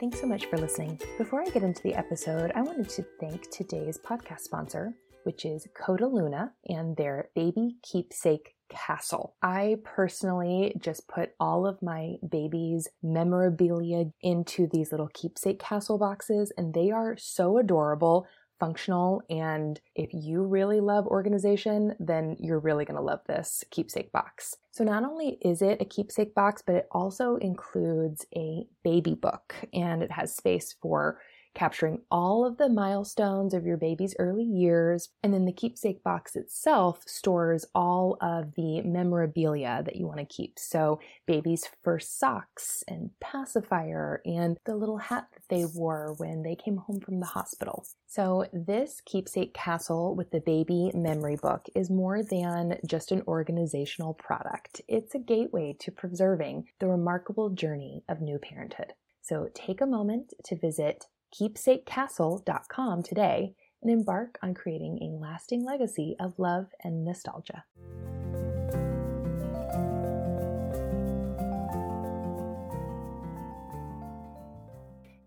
Thanks so much for listening. Before I get into the episode, I wanted to thank today's podcast sponsor, which is Coda Luna and their baby keepsake castle. I personally just put all of my baby's memorabilia into these little keepsake castle boxes, and they are so adorable functional. And if you really love organization, then you're really going to love this keepsake box. So, not only is it a keepsake box, but it also includes a baby book and it has space for capturing all of the milestones of your baby's early years. And then the keepsake box itself stores all of the memorabilia that you want to keep. So, baby's first socks and pacifier and the little hat that they wore when they came home from the hospital. So, this keepsake castle with the baby memory book is more than just an organizational product. It's a gateway to preserving the remarkable journey of new parenthood. So take a moment to visit keepsakecastle.com today and embark on creating a lasting legacy of love and nostalgia.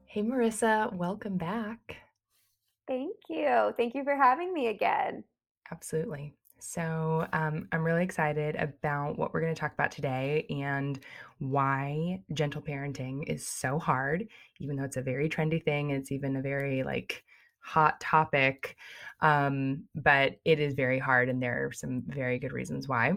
Hey, Marissa, welcome back. Thank you. Thank you for having me again. Absolutely. So, um, I'm really excited about what we're going to talk about today and why gentle parenting is so hard, even though it's a very trendy thing. It's even a very like hot topic, um, but it is very hard, and there are some very good reasons why.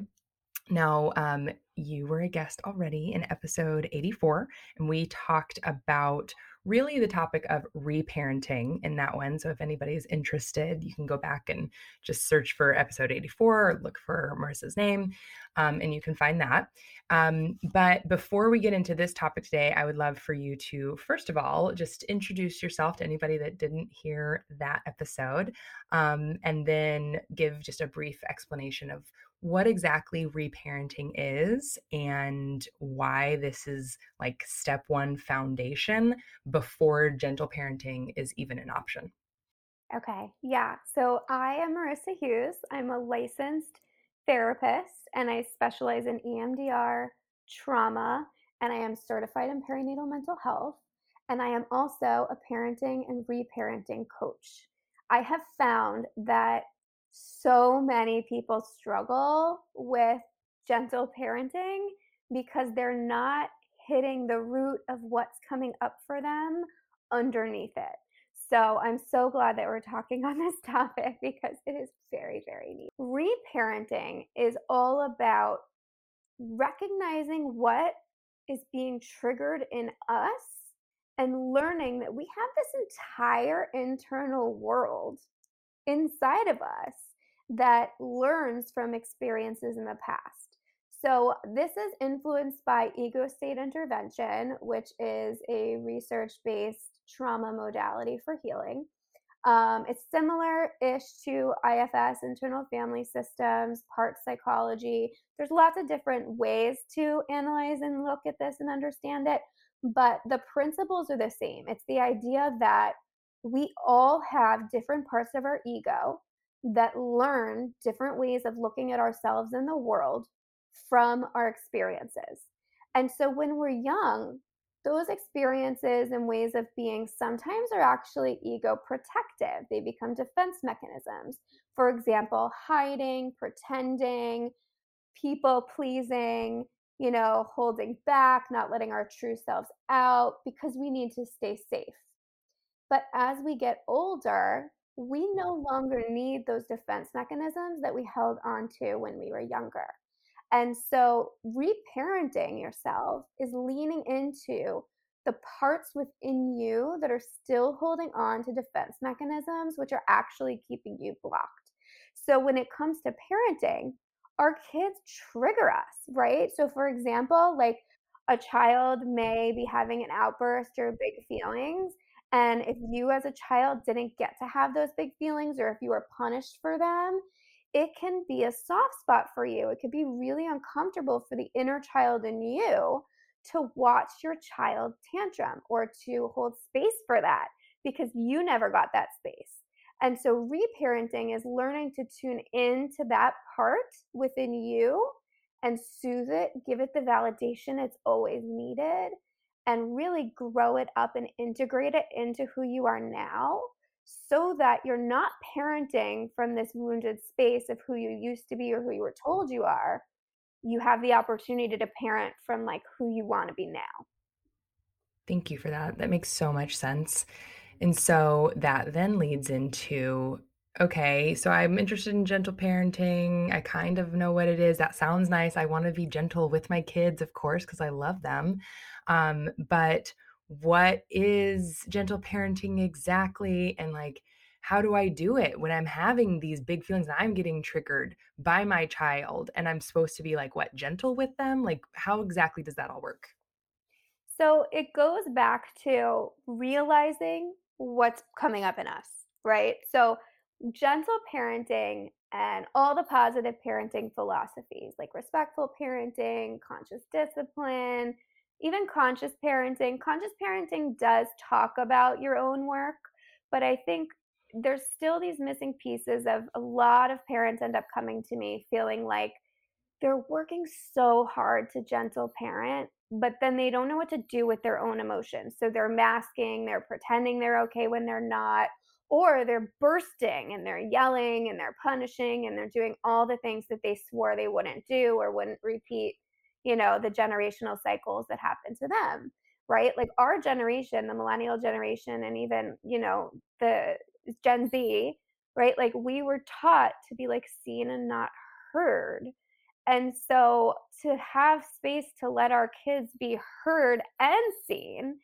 Now, um, you were a guest already in episode 84, and we talked about really the topic of reparenting in that one. So if anybody is interested, you can go back and just search for episode 84 or look for Marissa's name, um, and you can find that. Um, but before we get into this topic today, I would love for you to, first of all, just introduce yourself to anybody that didn't hear that episode, um, and then give just a brief explanation of what exactly reparenting is and why this is like step one foundation before gentle parenting is even an option. Okay, yeah. So I am Marissa Hughes. I'm a licensed therapist and I specialize in EMDR, trauma, and I am certified in perinatal mental health. And I am also a parenting and reparenting coach. I have found that so many people struggle with gentle parenting because they're not hitting the root of what's coming up for them underneath it. So I'm so glad that we're talking on this topic because it is very, very neat. Reparenting is all about recognizing what is being triggered in us and learning that we have this entire internal world inside of us that learns from experiences in the past. So, this is influenced by ego state intervention, which is a research based trauma modality for healing. Um, it's similar ish to IFS, internal family systems, part psychology. There's lots of different ways to analyze and look at this and understand it, but the principles are the same. It's the idea that we all have different parts of our ego that learn different ways of looking at ourselves and the world from our experiences. And so when we're young, those experiences and ways of being sometimes are actually ego protective. They become defense mechanisms. For example, hiding, pretending, people pleasing, you know, holding back, not letting our true selves out because we need to stay safe. But as we get older, we no longer need those defense mechanisms that we held on to when we were younger. And so, reparenting yourself is leaning into the parts within you that are still holding on to defense mechanisms, which are actually keeping you blocked. So, when it comes to parenting, our kids trigger us, right? So, for example, like a child may be having an outburst or big feelings, and if you as a child didn't get to have those big feelings or if you were punished for them, it can be a soft spot for you. It could be really uncomfortable for the inner child in you to watch your child tantrum or to hold space for that because you never got that space. And so, reparenting is learning to tune into that part within you and soothe it, give it the validation it's always needed, and really grow it up and integrate it into who you are now so that you're not parenting from this wounded space of who you used to be or who you were told you are. You have the opportunity to parent from like who you want to be now. Thank you for that. That makes so much sense. And so that then leads into okay, so I'm interested in gentle parenting. I kind of know what it is. That sounds nice. I want to be gentle with my kids, of course, because I love them. Um, but what is gentle parenting exactly? And like, how do I do it when I'm having these big feelings and I'm getting triggered by my child and I'm supposed to be like, what, gentle with them? Like, how exactly does that all work? So it goes back to realizing what's coming up in us, right? So gentle parenting and all the positive parenting philosophies like respectful parenting, conscious discipline, even conscious parenting. Conscious parenting does talk about your own work, but I think there's still these missing pieces of a lot of parents end up coming to me feeling like they're working so hard to gentle parent, but then they don't know what to do with their own emotions. So they're masking, they're pretending they're okay when they're not, or they're bursting and they're yelling and they're punishing and they're doing all the things that they swore they wouldn't do or wouldn't repeat, you know, the generational cycles that happen to them, right? Like our generation, the millennial generation, and even, you know, the Gen Z, right? Like we were taught to be like seen and not heard and so to have space to let our kids be heard and seen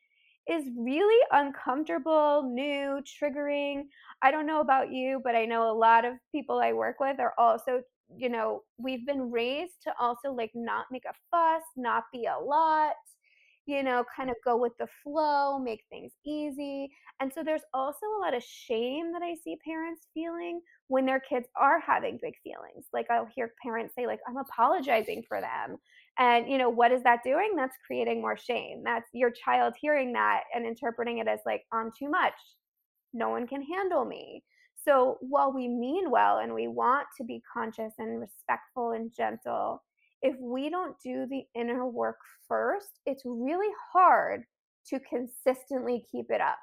is really uncomfortable, new, triggering. I don't know about you, but I know a lot of people I work with are also, you know, we've been raised to also like not make a fuss, not be a lot, you know, kind of go with the flow, make things easy. And so there's also a lot of shame that I see parents feeling when their kids are having big feelings. Like I'll hear parents say like I'm apologizing for them. And you know, what is that doing? That's creating more shame. That's your child hearing that and interpreting it as like I'm too much. No one can handle me. So while we mean well and we want to be conscious and respectful and gentle, if we don't do the inner work first, it's really hard to consistently keep it up.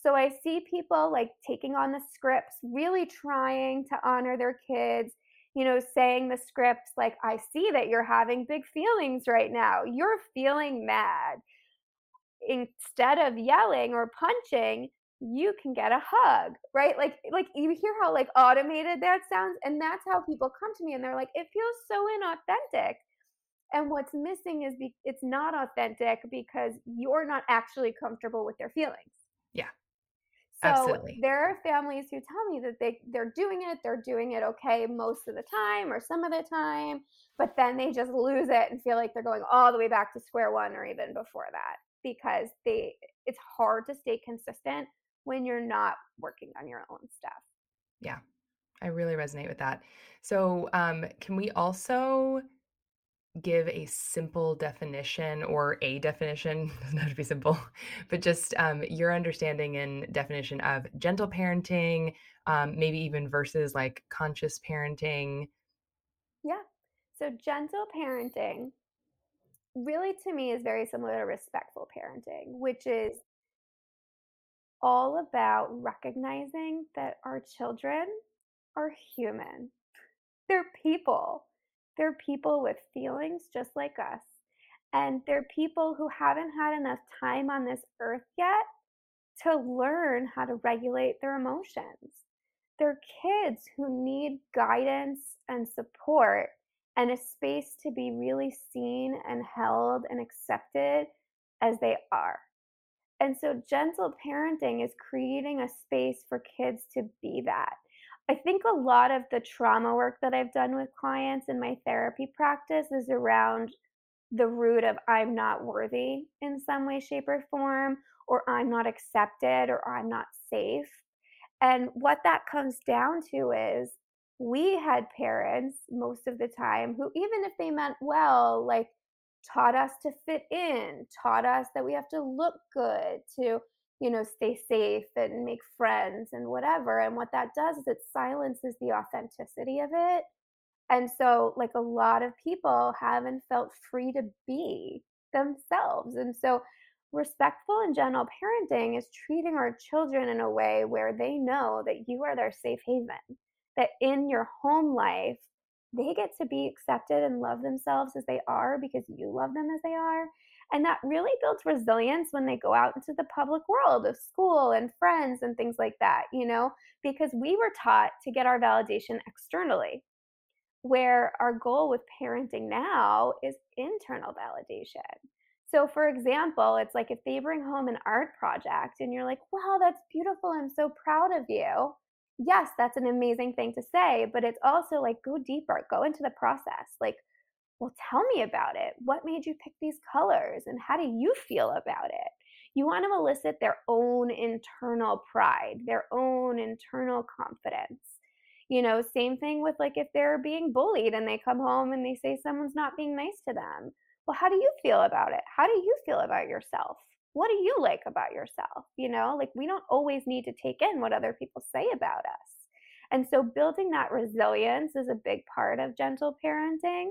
So I see people like taking on the scripts, really trying to honor their kids, you know, saying the scripts like, I see that you're having big feelings right now. You're feeling mad. Instead of yelling or punching, you can get a hug, right? Like like you hear how like automated that sounds and that's how people come to me and they're like it feels so inauthentic. And what's missing is be- it's not authentic because you're not actually comfortable with their feelings. Yeah. So Absolutely. there are families who tell me that they they're doing it, they're doing it okay most of the time or some of the time, but then they just lose it and feel like they're going all the way back to square one or even before that because they it's hard to stay consistent when you're not working on your own stuff. Yeah. I really resonate with that. So, um, can we also give a simple definition or a definition, doesn't have to be simple, but just um, your understanding and definition of gentle parenting, um, maybe even versus like conscious parenting? Yeah. So, gentle parenting really to me is very similar to respectful parenting, which is all about recognizing that our children are human. They're people. They're people with feelings just like us. And they're people who haven't had enough time on this earth yet to learn how to regulate their emotions. They're kids who need guidance and support and a space to be really seen and held and accepted as they are. And so, gentle parenting is creating a space for kids to be that. I think a lot of the trauma work that I've done with clients in my therapy practice is around the root of I'm not worthy in some way, shape, or form, or I'm not accepted, or I'm not safe. And what that comes down to is we had parents most of the time who, even if they meant well, like taught us to fit in, taught us that we have to look good, to, you know, stay safe and make friends and whatever. And what that does is it silences the authenticity of it. And so, like, a lot of people haven't felt free to be themselves. And so, respectful and gentle parenting is treating our children in a way where they know that you are their safe haven, that in your home life, they get to be accepted and love themselves as they are because you love them as they are. And that really builds resilience when they go out into the public world of school and friends and things like that, you know, because we were taught to get our validation externally, where our goal with parenting now is internal validation. So, for example, it's like if they bring home an art project and you're like, wow, that's beautiful. I'm so proud of you. Yes, that's an amazing thing to say, but it's also like go deeper, go into the process. Like, well, tell me about it. What made you pick these colors and how do you feel about it? You want to elicit their own internal pride, their own internal confidence. You know, same thing with like if they're being bullied and they come home and they say someone's not being nice to them well, how do you feel about it? How do you feel about yourself? What do you like about yourself? You know, like we don't always need to take in what other people say about us. And so building that resilience is a big part of gentle parenting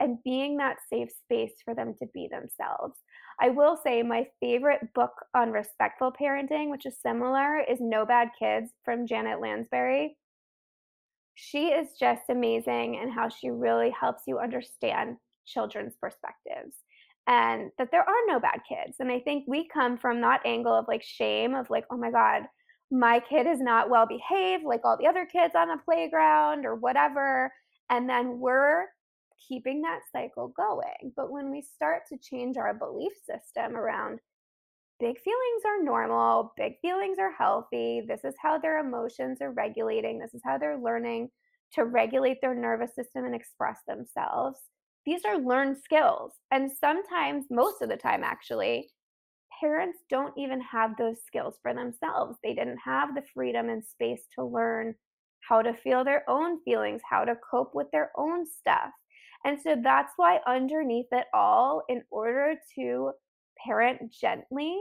and being that safe space for them to be themselves. I will say my favorite book on respectful parenting, which is similar, is No Bad Kids from Janet Lansbury. She is just amazing and how she really helps you understand children's perspectives and that there are no bad kids. And I think we come from that angle of like shame of like, oh my God, my kid is not well behaved like all the other kids on the playground or whatever. And then we're keeping that cycle going. But when we start to change our belief system around big feelings are normal, big feelings are healthy, this is how their emotions are regulating, this is how they're learning to regulate their nervous system and express themselves these are learned skills. And sometimes, most of the time, actually, parents don't even have those skills for themselves. They didn't have the freedom and space to learn how to feel their own feelings, how to cope with their own stuff. And so that's why, underneath it all, in order to parent gently,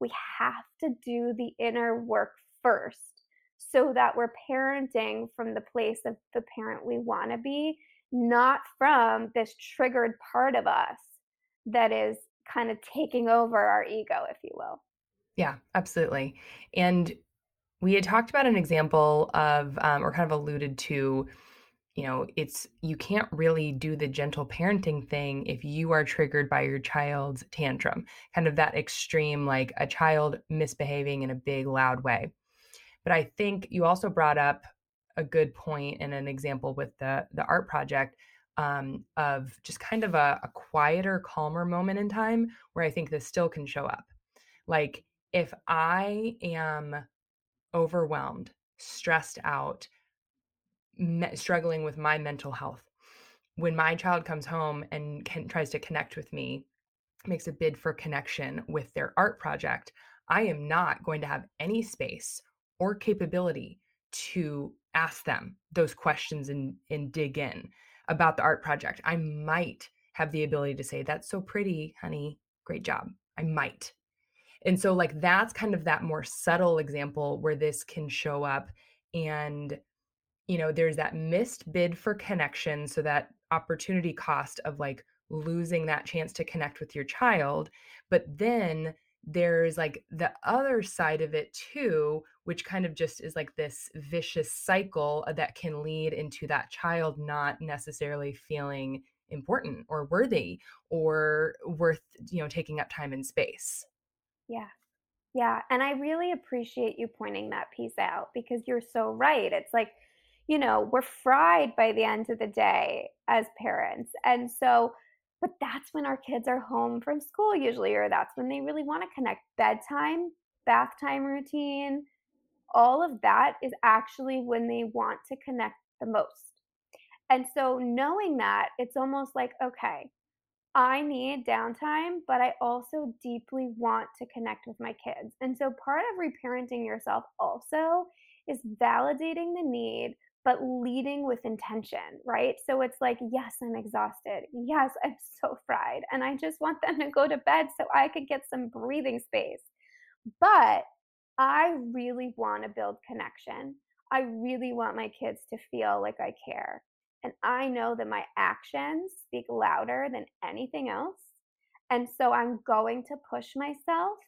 we have to do the inner work first so that we're parenting from the place of the parent we want to be not from this triggered part of us that is kind of taking over our ego, if you will. Yeah, absolutely. And we had talked about an example of, um, or kind of alluded to, you know, it's you can't really do the gentle parenting thing if you are triggered by your child's tantrum, kind of that extreme, like a child misbehaving in a big, loud way. But I think you also brought up a good point and an example with the the art project um, of just kind of a, a quieter, calmer moment in time where I think this still can show up. Like if I am overwhelmed, stressed out, me- struggling with my mental health, when my child comes home and can, tries to connect with me, makes a bid for connection with their art project, I am not going to have any space or capability to ask them those questions and and dig in about the art project. I might have the ability to say that's so pretty, honey. Great job. I might. And so like that's kind of that more subtle example where this can show up and you know there's that missed bid for connection so that opportunity cost of like losing that chance to connect with your child but then there's like the other side of it too which kind of just is like this vicious cycle uh, that can lead into that child not necessarily feeling important or worthy or worth you know taking up time and space. Yeah. Yeah and i really appreciate you pointing that piece out because you're so right it's like you know we're fried by the end of the day as parents and so but that's when our kids are home from school usually or that's when they really want to connect bedtime bath time routine all of that is actually when they want to connect the most. And so knowing that, it's almost like, okay, I need downtime, but I also deeply want to connect with my kids. And so part of reparenting yourself also is validating the need, but leading with intention, right? So it's like, yes, I'm exhausted. Yes, I'm so fried. And I just want them to go to bed so I could get some breathing space. But I really want to build connection. I really want my kids to feel like I care. And I know that my actions speak louder than anything else. And so I'm going to push myself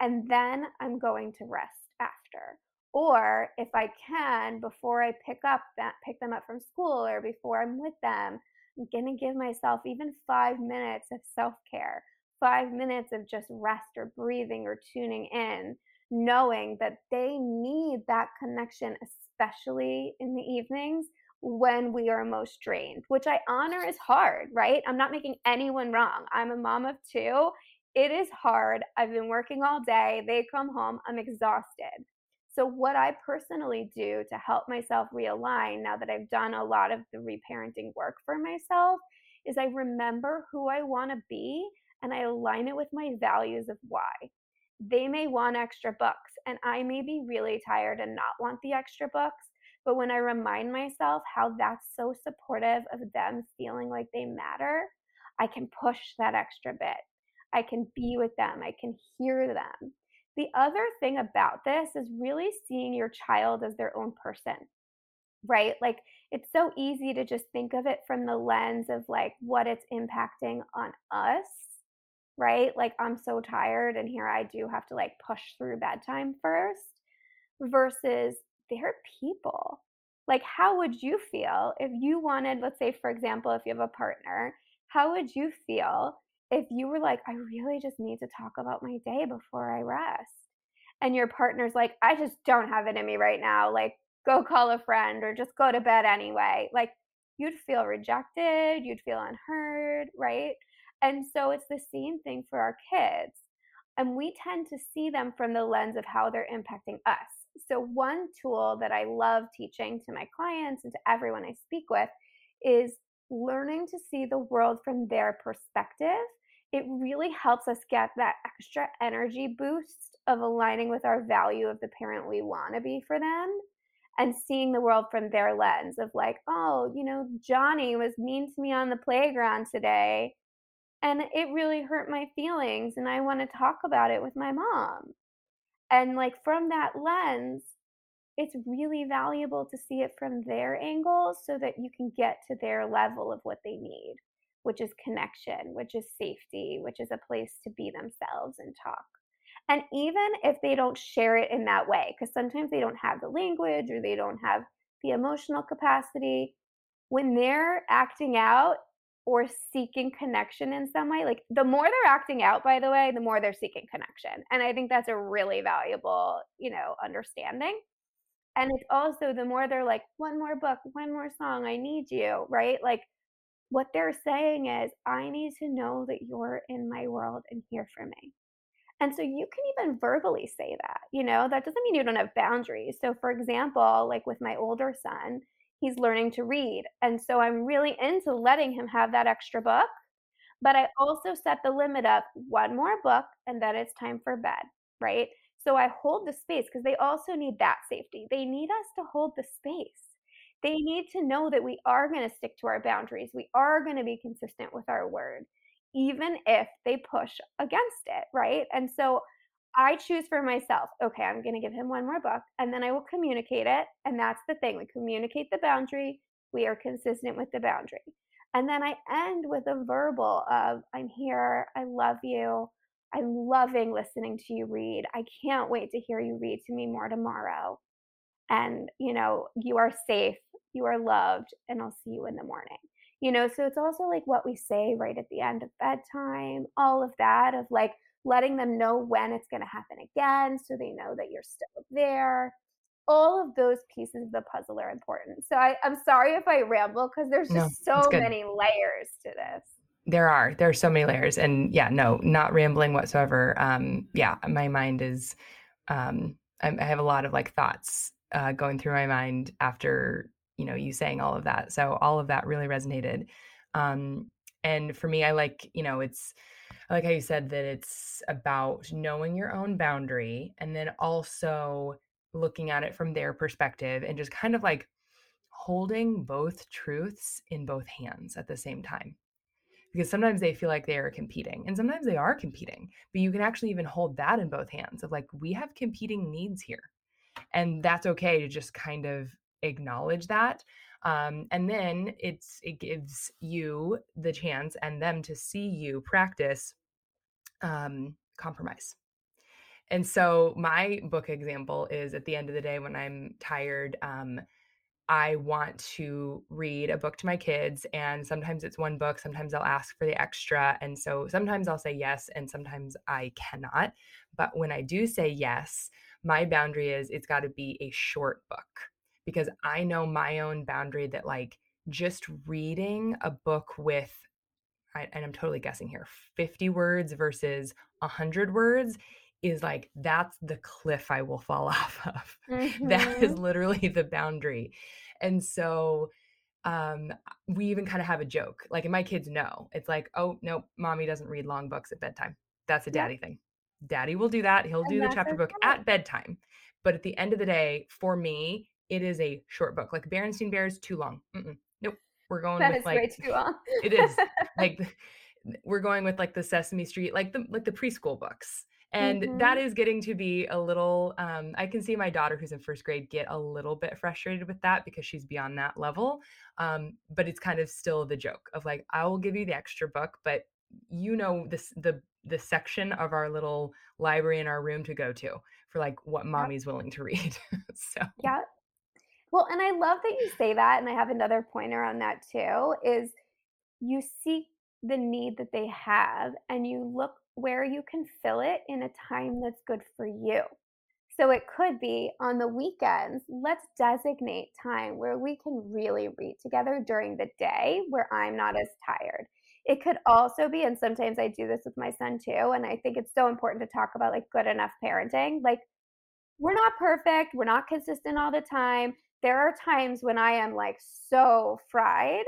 and then I'm going to rest after. Or if I can, before I pick up that pick them up from school or before I'm with them, I'm gonna give myself even five minutes of self-care, five minutes of just rest or breathing or tuning in, knowing that they need that connection, especially in the evenings when we are most drained, which I honor is hard, right? I'm not making anyone wrong. I'm a mom of two. It is hard. I've been working all day. They come home. I'm exhausted. So, what I personally do to help myself realign now that I've done a lot of the reparenting work for myself is I remember who I want to be and I align it with my values of why. They may want extra books, and I may be really tired and not want the extra books. But when I remind myself how that's so supportive of them feeling like they matter, I can push that extra bit. I can be with them. I can hear them. The other thing about this is really seeing your child as their own person, right? Like it's so easy to just think of it from the lens of like what it's impacting on us, right? Like I'm so tired and here I do have to like push through bedtime first versus they're people. Like, how would you feel if you wanted, let's say, for example, if you have a partner, how would you feel if you were like, I really just need to talk about my day before I rest. And your partner's like, I just don't have it in me right now. Like, go call a friend or just go to bed anyway. Like, you'd feel rejected, you'd feel unheard, right? And so it's the same thing for our kids. And we tend to see them from the lens of how they're impacting us. So, one tool that I love teaching to my clients and to everyone I speak with is learning to see the world from their perspective it really helps us get that extra energy boost of aligning with our value of the parent we want to be for them and seeing the world from their lens of like, oh, you know, Johnny was mean to me on the playground today and it really hurt my feelings and I want to talk about it with my mom. And like from that lens, it's really valuable to see it from their angle so that you can get to their level of what they need which is connection, which is safety, which is a place to be themselves and talk. And even if they don't share it in that way, because sometimes they don't have the language or they don't have the emotional capacity, when they're acting out or seeking connection in some way, like the more they're acting out, by the way, the more they're seeking connection. And I think that's a really valuable, you know, understanding. And it's also the more they're like, one more book, one more song, I need you, right? Like what they're saying is, I need to know that you're in my world and here for me. And so you can even verbally say that, you know, that doesn't mean you don't have boundaries. So, for example, like with my older son, he's learning to read. And so I'm really into letting him have that extra book. But I also set the limit of one more book and then it's time for bed, right? So I hold the space because they also need that safety. They need us to hold the space they need to know that we are going to stick to our boundaries. We are going to be consistent with our word, even if they push against it, right? And so I choose for myself, okay, I'm going to give him one more book and then I will communicate it. And that's the thing we communicate the boundary, we are consistent with the boundary. And then I end with a verbal of, I'm here, I love you. I'm loving listening to you read. I can't wait to hear you read to me more tomorrow. And, you know, you are safe you are loved, and I'll see you in the morning. You know, so it's also like what we say right at the end of bedtime, all of that, of like letting them know when it's going to happen again so they know that you're still there. All of those pieces of the puzzle are important. So I, I'm sorry if I ramble because there's just no, so many layers to this there are there are so many layers and yeah no not rambling whatsoever um yeah my mind is um i, I have a lot of like thoughts uh, going through my mind after you know you saying all of that so all of that really resonated um and for me i like you know it's i like how you said that it's about knowing your own boundary and then also looking at it from their perspective and just kind of like holding both truths in both hands at the same time because sometimes they feel like they are competing and sometimes they are competing but you can actually even hold that in both hands of like we have competing needs here and that's okay to just kind of acknowledge that Um, and then it's it gives you the chance and them to see you practice um, compromise. And so my book example is at the end of the day when I'm tired, um, I want to read a book to my kids. And sometimes it's one book, sometimes I'll ask for the extra. And so sometimes I'll say yes, and sometimes I cannot. But when I do say yes, my boundary is it's got to be a short book because I know my own boundary that, like, just reading a book with and I'm totally guessing here, 50 words versus 100 words is like that's the cliff I will fall off of. Mm-hmm. That is mm-hmm. literally the boundary. And so um we even kind of have a joke. Like and my kids know. It's like, "Oh, no, mommy doesn't read long books at bedtime." That's a daddy thing. Daddy will do that. He'll and do the chapter book at bedtime. But at the end of the day, for me, it is a short book. Like Berenstain Bears too long. Mm-mm. Nope. We're going that with is like way too long. it is. Like we're going with like the Sesame Street, like the like the preschool books and mm-hmm. that is getting to be a little um, i can see my daughter who's in first grade get a little bit frustrated with that because she's beyond that level um, but it's kind of still the joke of like i will give you the extra book but you know this the the section of our little library in our room to go to for like what mommy's willing to read so yeah well and i love that you say that and i have another pointer on that too is you see the need that they have and you look where you can fill it in a time that's good for you. So it could be on the weekends, let's designate time where we can really read together during the day where I'm not as tired. It could also be, and sometimes I do this with my son too, and I think it's so important to talk about like good enough parenting. Like, we're not perfect, we're not consistent all the time. There are times when I am like so fried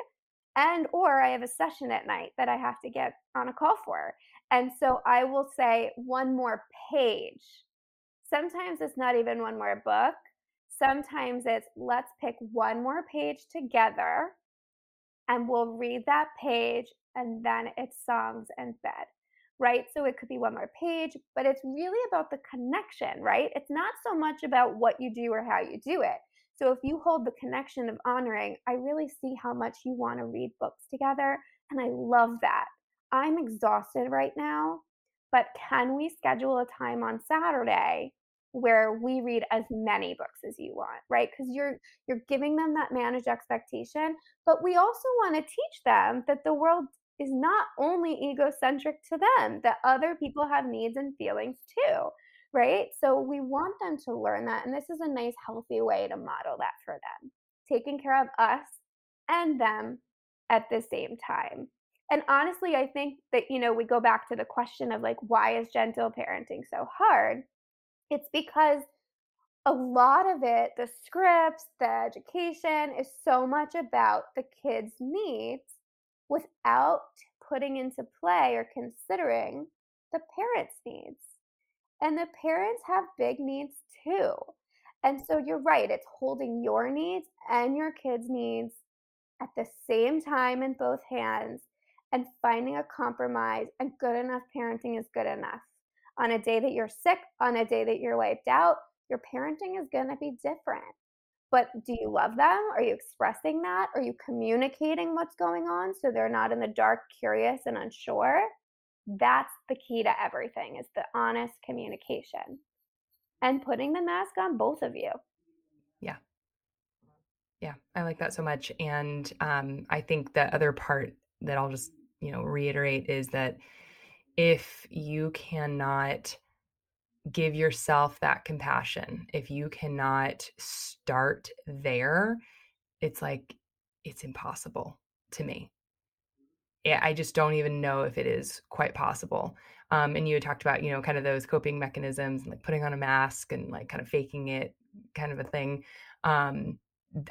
and or I have a session at night that I have to get on a call for. And so I will say one more page. Sometimes it's not even one more book. Sometimes it's let's pick one more page together and we'll read that page and then it's songs and bed, right? So it could be one more page, but it's really about the connection, right? It's not so much about what you do or how you do it. So if you hold the connection of honoring, I really see how much you want to read books together. And I love that. I'm exhausted right now, but can we schedule a time on Saturday where we read as many books as you want, right? Because you're you're giving them that managed expectation, but we also want to teach them that the world is not only egocentric to them, that other people have needs and feelings too, right? So we want them to learn that. And this is a nice, healthy way to model that for them, taking care of us and them at the same time and honestly i think that you know we go back to the question of like why is gentle parenting so hard it's because a lot of it the scripts the education is so much about the kids needs without putting into play or considering the parents needs and the parents have big needs too and so you're right it's holding your needs and your kids needs at the same time in both hands and finding a compromise and good enough parenting is good enough. On a day that you're sick, on a day that you're wiped out, your parenting is going to be different. But do you love them? Are you expressing that? Are you communicating what's going on so they're not in the dark, curious, and unsure? That's the key to everything is the honest communication and putting the mask on both of you. Yeah. Yeah, I like that so much. And um, I think the other part that I'll just you know reiterate is that if you cannot give yourself that compassion if you cannot start there it's like it's impossible to me i just don't even know if it is quite possible um, and you had talked about you know kind of those coping mechanisms and like putting on a mask and like kind of faking it kind of a thing um,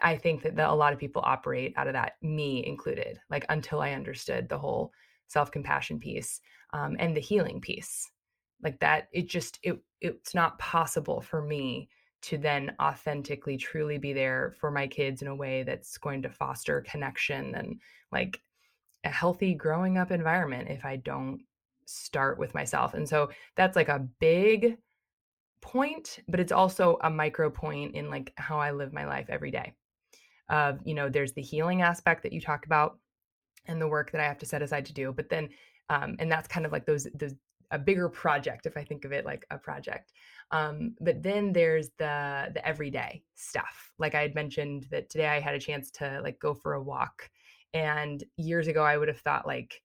I think that, that a lot of people operate out of that, me included, like until I understood the whole self compassion piece um, and the healing piece. Like that, it just, it, it's not possible for me to then authentically truly be there for my kids in a way that's going to foster connection and like a healthy growing up environment if I don't start with myself. And so that's like a big point, but it's also a micro point in like how I live my life every day. of, you know, there's the healing aspect that you talk about and the work that I have to set aside to do. But then, um, and that's kind of like those, those, a bigger project if I think of it like a project. Um, but then there's the the everyday stuff. Like I had mentioned that today I had a chance to like go for a walk, and years ago I would have thought like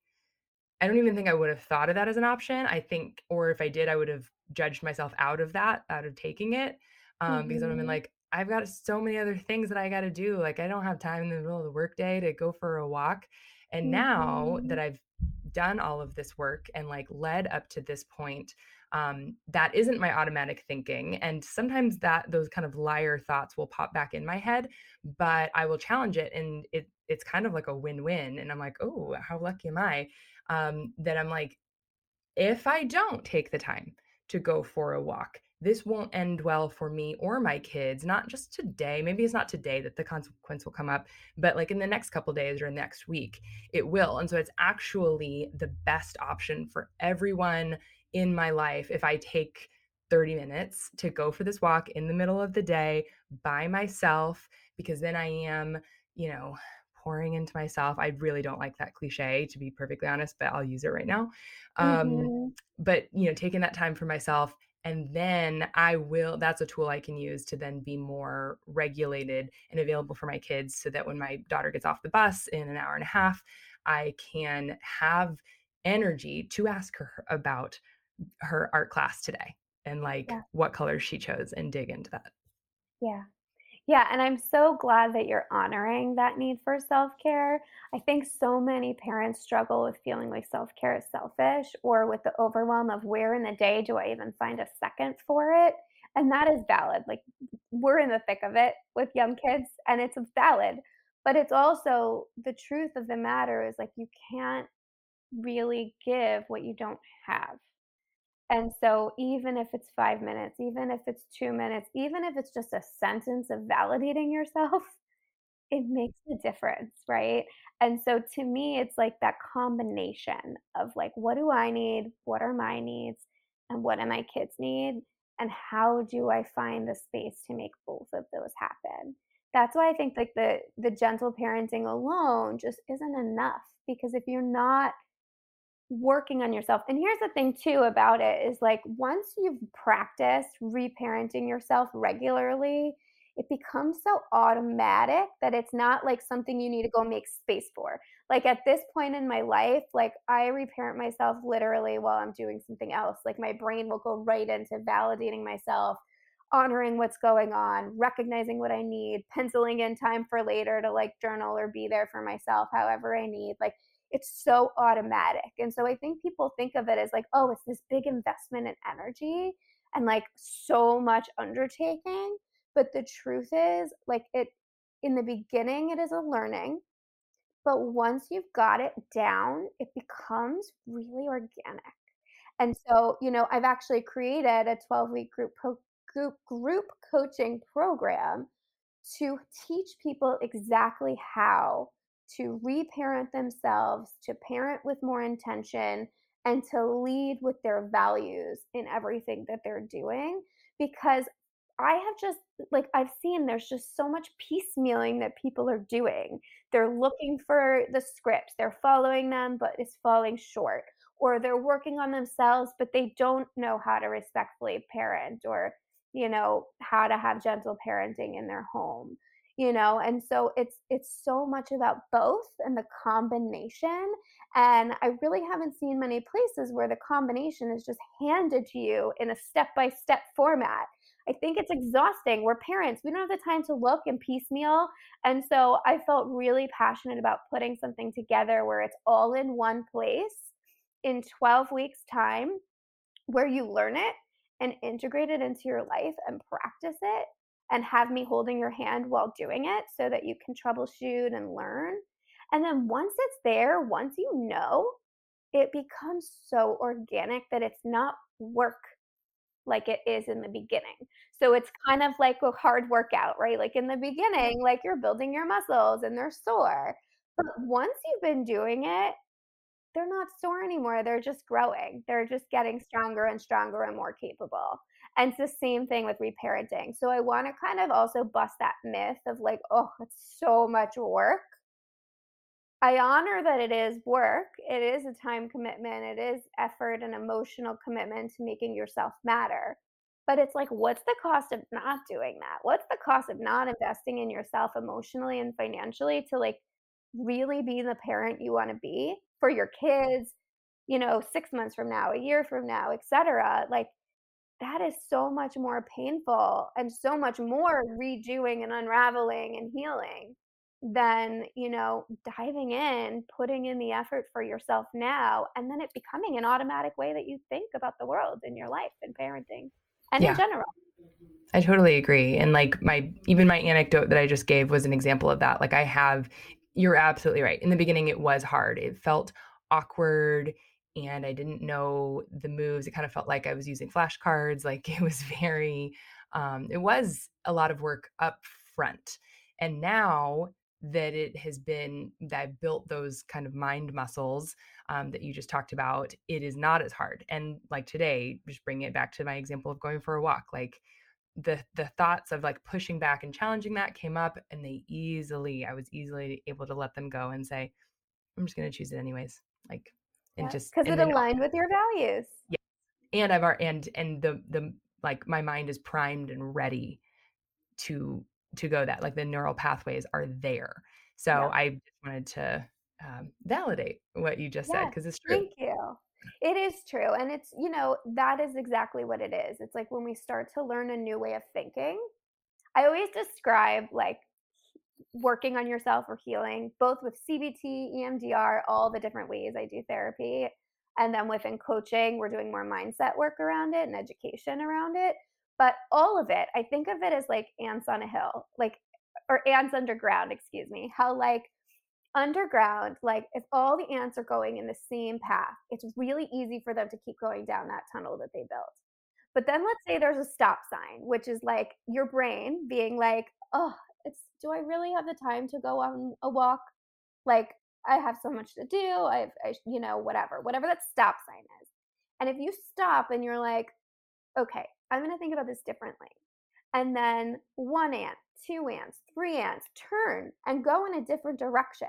I don't even think I would have thought of that as an option. I think, or if I did, I would have judged myself out of that, out of taking it, um, mm-hmm. because I would have been like, I've got so many other things that I got to do. Like I don't have time in the middle of the workday to go for a walk. And mm-hmm. now that I've done all of this work and like led up to this point, um, that isn't my automatic thinking. And sometimes that those kind of liar thoughts will pop back in my head, but I will challenge it, and it it's kind of like a win-win. And I'm like, oh, how lucky am I? Um, that I'm like, if I don't take the time to go for a walk, this won't end well for me or my kids not just today maybe it's not today that the consequence will come up but like in the next couple days or next week it will and so it's actually the best option for everyone in my life if i take 30 minutes to go for this walk in the middle of the day by myself because then i am you know pouring into myself i really don't like that cliche to be perfectly honest but i'll use it right now um, mm-hmm. but you know taking that time for myself and then i will that's a tool i can use to then be more regulated and available for my kids so that when my daughter gets off the bus in an hour and a half i can have energy to ask her about her art class today and like yeah. what colors she chose and dig into that yeah yeah, and I'm so glad that you're honoring that need for self care. I think so many parents struggle with feeling like self care is selfish or with the overwhelm of where in the day do I even find a second for it? And that is valid. Like, we're in the thick of it with young kids, and it's valid. But it's also the truth of the matter is like, you can't really give what you don't have. And so, even if it's five minutes, even if it's two minutes, even if it's just a sentence of validating yourself, it makes a difference, right? And so, to me, it's like that combination of like, what do I need? What are my needs? And what do my kids need? And how do I find the space to make both of those happen? That's why I think like the the gentle parenting alone just isn't enough because if you're not working on yourself. And here's the thing too about it is like once you've practiced reparenting yourself regularly, it becomes so automatic that it's not like something you need to go make space for. Like at this point in my life, like I reparent myself literally while I'm doing something else. Like my brain will go right into validating myself, honoring what's going on, recognizing what I need, penciling in time for later to like journal or be there for myself however I need. Like it's so automatic. And so I think people think of it as like, oh, it's this big investment in energy and like so much undertaking. But the truth is, like, it in the beginning, it is a learning. But once you've got it down, it becomes really organic. And so, you know, I've actually created a 12 week group, pro- group, group coaching program to teach people exactly how to reparent themselves, to parent with more intention, and to lead with their values in everything that they're doing. Because I have just, like, I've seen there's just so much piecemealing that people are doing. They're looking for the scripts, they're following them, but it's falling short. Or they're working on themselves, but they don't know how to respectfully parent or, you know, how to have gentle parenting in their home you know and so it's it's so much about both and the combination and i really haven't seen many places where the combination is just handed to you in a step by step format. I think it's exhausting. We're parents. We don't have the time to look and piecemeal and so i felt really passionate about putting something together where it's all in one place in 12 weeks time where you learn it and integrate it into your life and practice it and have me holding your hand while doing it so that you can troubleshoot and learn. And then once it's there, once you know, it becomes so organic that it's not work like it is in the beginning. So it's kind of like a hard workout, right? Like in the beginning, like you're building your muscles and they're sore. But once you've been doing it, they're not sore anymore. They're just growing. They're just getting stronger and stronger and more capable. And it's the same thing with reparenting. So I want to kind of also bust that myth of like, oh, it's so much work. I honor that it is work. It is a time commitment. It is effort and emotional commitment to making yourself matter. But it's like, what's the cost of not doing that? What's the cost of not investing in yourself emotionally and financially to like really be the parent you want to be for your kids, you know, six months from now, a year from now, etc. Like that is so much more painful and so much more redoing and unraveling and healing than, you know, diving in, putting in the effort for yourself now, and then it becoming an automatic way that you think about the world and your life and parenting and yeah. in general. I totally agree. And like my even my anecdote that I just gave was an example of that. Like I have you're absolutely right. In the beginning it was hard. It felt awkward and I didn't know the moves. It kind of felt like I was using flashcards. Like it was very, um, it was a lot of work up front. And now that it has been, that I've built those kind of mind muscles um, that you just talked about, it is not as hard. And like today, just bringing it back to my example of going for a walk, like the the thoughts of like pushing back and challenging that came up and they easily i was easily able to let them go and say i'm just going to choose it anyways like and yeah, just because it aligned with your values. Yeah, and I've and and the the like my mind is primed and ready to to go that like the neural pathways are there. So yeah. I just wanted to um, validate what you just yes, said because it's true. Thank you. It is true. And it's, you know, that is exactly what it is. It's like when we start to learn a new way of thinking, I always describe like working on yourself or healing, both with CBT, EMDR, all the different ways I do therapy. And then within coaching, we're doing more mindset work around it and education around it. But all of it, I think of it as like ants on a hill, like, or ants underground, excuse me. How, like, underground, like, if all the ants are going in the same path, it's really easy for them to keep going down that tunnel that they built. But then let's say there's a stop sign, which is like your brain being like, oh, it's do I really have the time to go on a walk? Like I have so much to do. I've, I, you know, whatever, whatever that stop sign is. And if you stop and you're like, okay, I'm going to think about this differently. And then one ant, two ants, three ants turn and go in a different direction.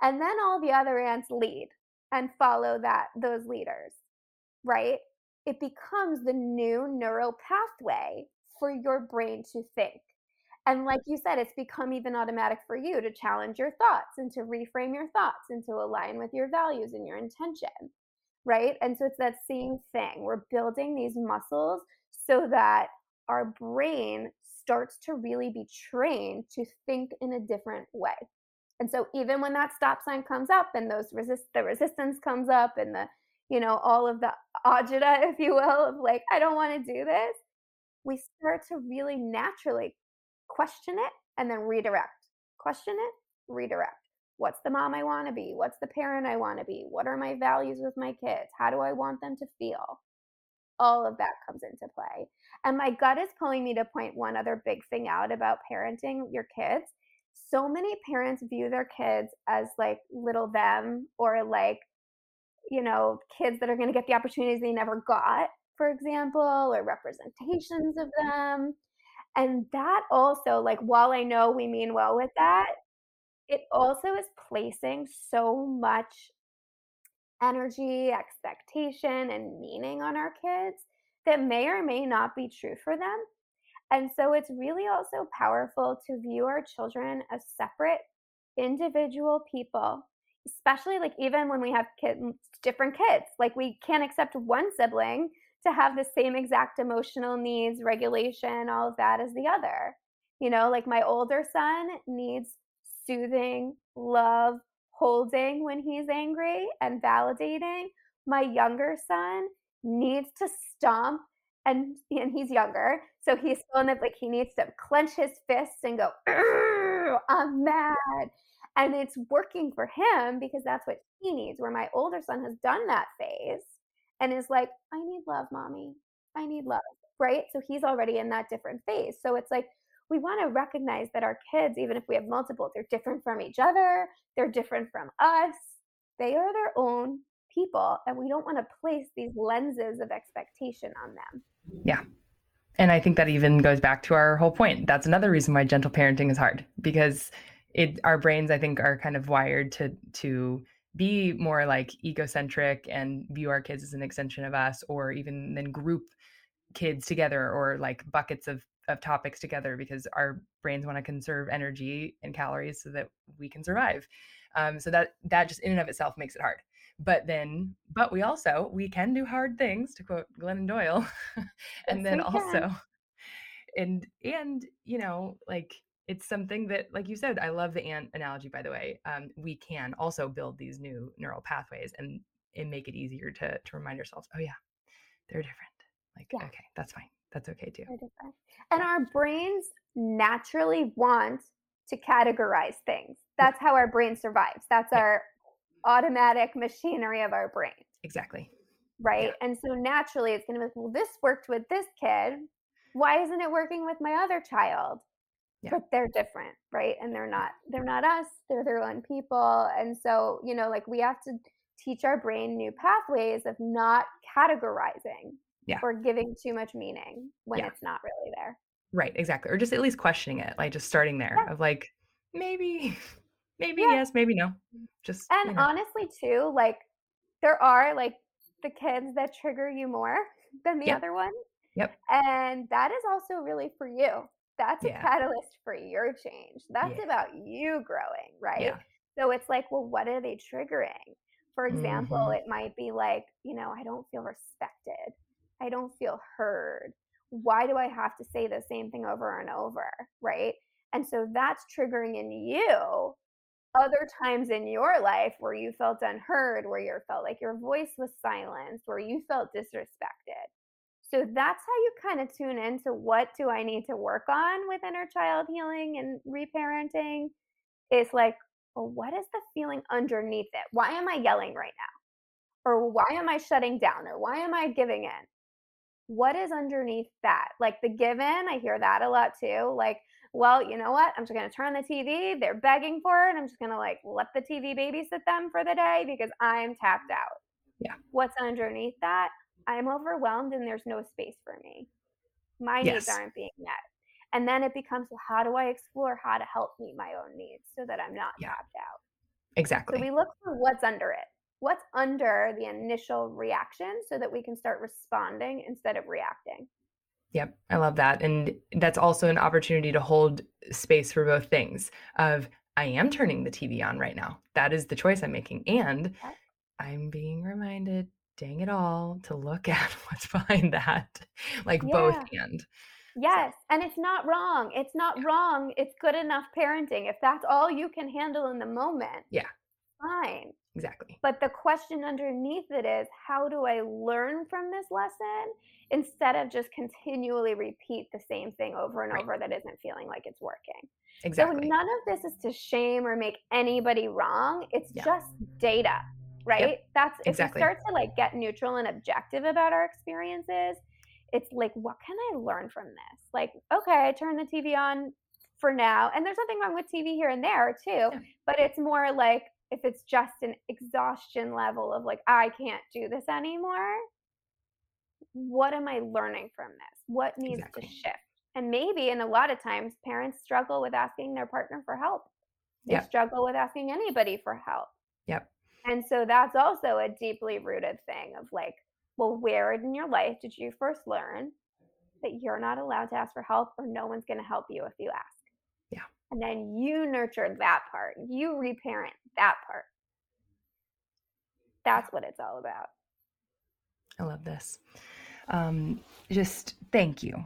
And then all the other ants lead and follow that those leaders, right? It becomes the new neural pathway for your brain to think. And like you said, it's become even automatic for you to challenge your thoughts and to reframe your thoughts and to align with your values and your intention. Right. And so it's that same thing. We're building these muscles so that our brain starts to really be trained to think in a different way. And so even when that stop sign comes up and those resist the resistance comes up and the, you know, all of the agita, if you will, of like, I don't want to do this, we start to really naturally question it and then redirect. Question it, redirect. What's the mom I want to be? What's the parent I want to be? What are my values with my kids? How do I want them to feel? All of that comes into play. And my gut is pulling me to point one other big thing out about parenting your kids. So many parents view their kids as like little them or like, you know, kids that are going to get the opportunities they never got, for example, or representations of them. And that also, like, while I know we mean well with that, it also is placing so much energy, expectation, and meaning on our kids that may or may not be true for them. And so it's really also powerful to view our children as separate individual people, especially like even when we have kids, different kids. Like we can't accept one sibling to have the same exact emotional needs, regulation, all of that as the other. You know, like my older son needs soothing, love, holding when he's angry and validating. My younger son needs to stomp and and he's younger, so he's still in it like he needs to clench his fists and go, I'm mad. And it's working for him because that's what he needs. Where my older son has done that phase and is like, I need love, mommy. I need love. Right. So he's already in that different phase. So it's like, we want to recognize that our kids, even if we have multiple, they're different from each other, they're different from us. They are their own people, and we don't want to place these lenses of expectation on them. Yeah. And I think that even goes back to our whole point. That's another reason why gentle parenting is hard because it our brains I think are kind of wired to to be more like egocentric and view our kids as an extension of us or even then group kids together or like buckets of of topics together because our brains want to conserve energy and calories so that we can survive. Um, so that that just in and of itself makes it hard. But then but we also we can do hard things to quote glennon doyle. And yes, then also and and you know like it's something that like you said i love the ant analogy by the way um, we can also build these new neural pathways and and make it easier to to remind ourselves oh yeah they're different. Like yeah. okay that's fine. That's okay too. And our brains naturally want to categorize things. That's how our brain survives. That's yeah. our automatic machinery of our brain. Exactly. Right? And so naturally it's going to be like well this worked with this kid. Why isn't it working with my other child yeah. but they're different right and they're not they're not us they're their own people and so you know like we have to teach our brain new pathways of not categorizing yeah. or giving too much meaning when yeah. it's not really there right exactly or just at least questioning it like just starting there yeah. of like maybe maybe yes maybe no just and you know. honestly too like there are like the kids that trigger you more than the other ones yep and that is also really for you that's yeah. a catalyst for your change. That's yeah. about you growing, right? Yeah. So it's like, well, what are they triggering? For example, mm-hmm. it might be like, you know, I don't feel respected. I don't feel heard. Why do I have to say the same thing over and over? Right. And so that's triggering in you other times in your life where you felt unheard, where you felt like your voice was silenced, where you felt disrespected. So that's how you kind of tune into what do I need to work on with inner child healing and reparenting. It's like, well, what is the feeling underneath it? Why am I yelling right now? Or why am I shutting down? Or why am I giving in? What is underneath that? Like the give in, I hear that a lot too. Like, well, you know what? I'm just going to turn the TV. They're begging for it. I'm just going to like let the TV babysit them for the day because I'm tapped out. Yeah. What's underneath that? I'm overwhelmed and there's no space for me. My yes. needs aren't being met. And then it becomes well, how do I explore how to help meet my own needs so that I'm not yeah. tapped out? Exactly. So we look for what's under it. What's under the initial reaction so that we can start responding instead of reacting. Yep, I love that. And that's also an opportunity to hold space for both things of I am turning the TV on right now. That is the choice I'm making. And I'm being reminded dang it all to look at what's behind that like yeah. both and yes and it's not wrong it's not yeah. wrong it's good enough parenting if that's all you can handle in the moment yeah fine exactly but the question underneath it is how do i learn from this lesson instead of just continually repeat the same thing over and right. over that isn't feeling like it's working exactly so none of this is to shame or make anybody wrong it's yeah. just data right? Yep. That's if exactly. we start to like get neutral and objective about our experiences, it's like, what can I learn from this? Like, okay, I turn the TV on for now, and there's nothing wrong with TV here and there too, yeah. but it's more like if it's just an exhaustion level of like, I can't do this anymore. What am I learning from this? What needs exactly. to shift? And maybe, and a lot of times, parents struggle with asking their partner for help. They struggle with asking anybody for help. And so that's also a deeply rooted thing of like, well, where in your life did you first learn that you're not allowed to ask for help or no one's going to help you if you ask? Yeah. And then you nurture that part, you reparent that part. That's what it's all about. I love this. Um, just thank you.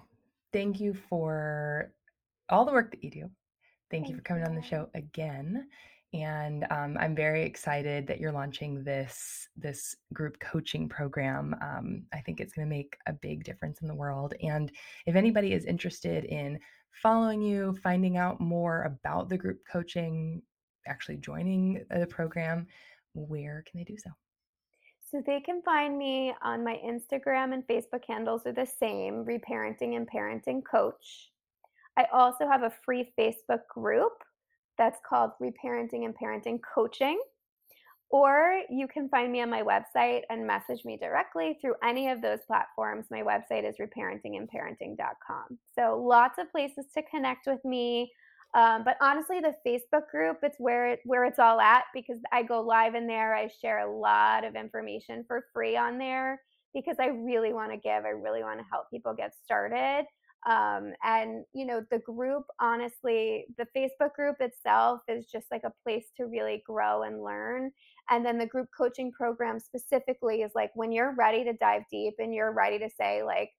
Thank you for all the work that you do. Thank, thank you for coming you. on the show again and um, I'm very excited that you're launching this this group coaching program. Um, I think it's going to make a big difference in the world. And if anybody is interested in following you, finding out more about the group coaching, actually joining the program, where can they do so? So they can find me on my Instagram and Facebook handles are the same, Reparenting and Parenting Coach. I also have a free Facebook group that's called Reparenting and Parenting Coaching. or you can find me on my website and message me directly through any of those platforms. My website is reparentingandparenting.com. So lots of places to connect with me. Um, but honestly, the Facebook group, it's where it, where it's all at because I go live in there. I share a lot of information for free on there because I really want to give. I really want to help people get started. Um, and you know, the group, honestly, the Facebook group itself is just like a place to really grow and learn. And then the group coaching program specifically is like when you're ready to dive deep and you're ready to say, like,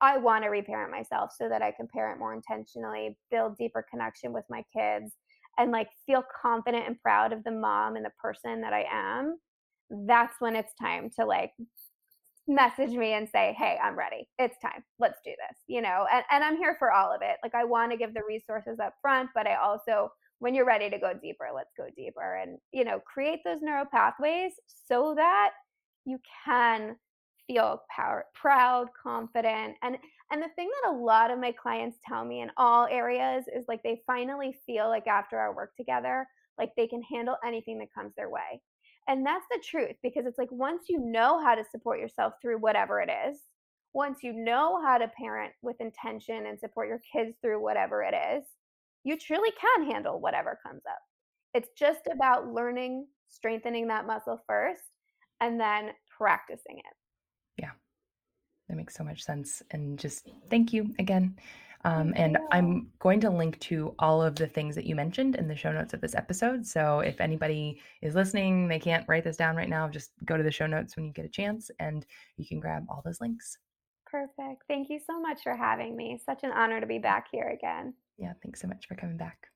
I want to reparent myself so that I can parent more intentionally, build deeper connection with my kids, and like feel confident and proud of the mom and the person that I am. That's when it's time to like message me and say, Hey, I'm ready. It's time. Let's do this, you know, and, and I'm here for all of it. Like, I want to give the resources up front, but I also, when you're ready to go deeper, let's go deeper and, you know, create those neural pathways so that you can feel power, proud, confident. And and the thing that a lot of my clients tell me in all areas is like they finally feel like after our work together, like they can handle anything that comes their way. And that's the truth because it's like once you know how to support yourself through whatever it is, once you know how to parent with intention and support your kids through whatever it is, you truly can handle whatever comes up. It's just about learning, strengthening that muscle first, and then practicing it. Yeah, that makes so much sense. And just thank you again. Um, and I'm going to link to all of the things that you mentioned in the show notes of this episode. So if anybody is listening, they can't write this down right now, just go to the show notes when you get a chance and you can grab all those links. Perfect. Thank you so much for having me. Such an honor to be back here again. Yeah, thanks so much for coming back.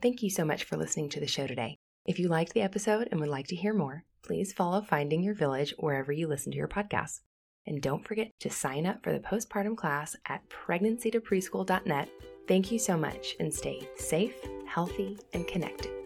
Thank you so much for listening to the show today. If you liked the episode and would like to hear more, please follow Finding Your Village wherever you listen to your podcasts. And don't forget to sign up for the postpartum class at pregnancytopreschool.net. Thank you so much and stay safe, healthy, and connected.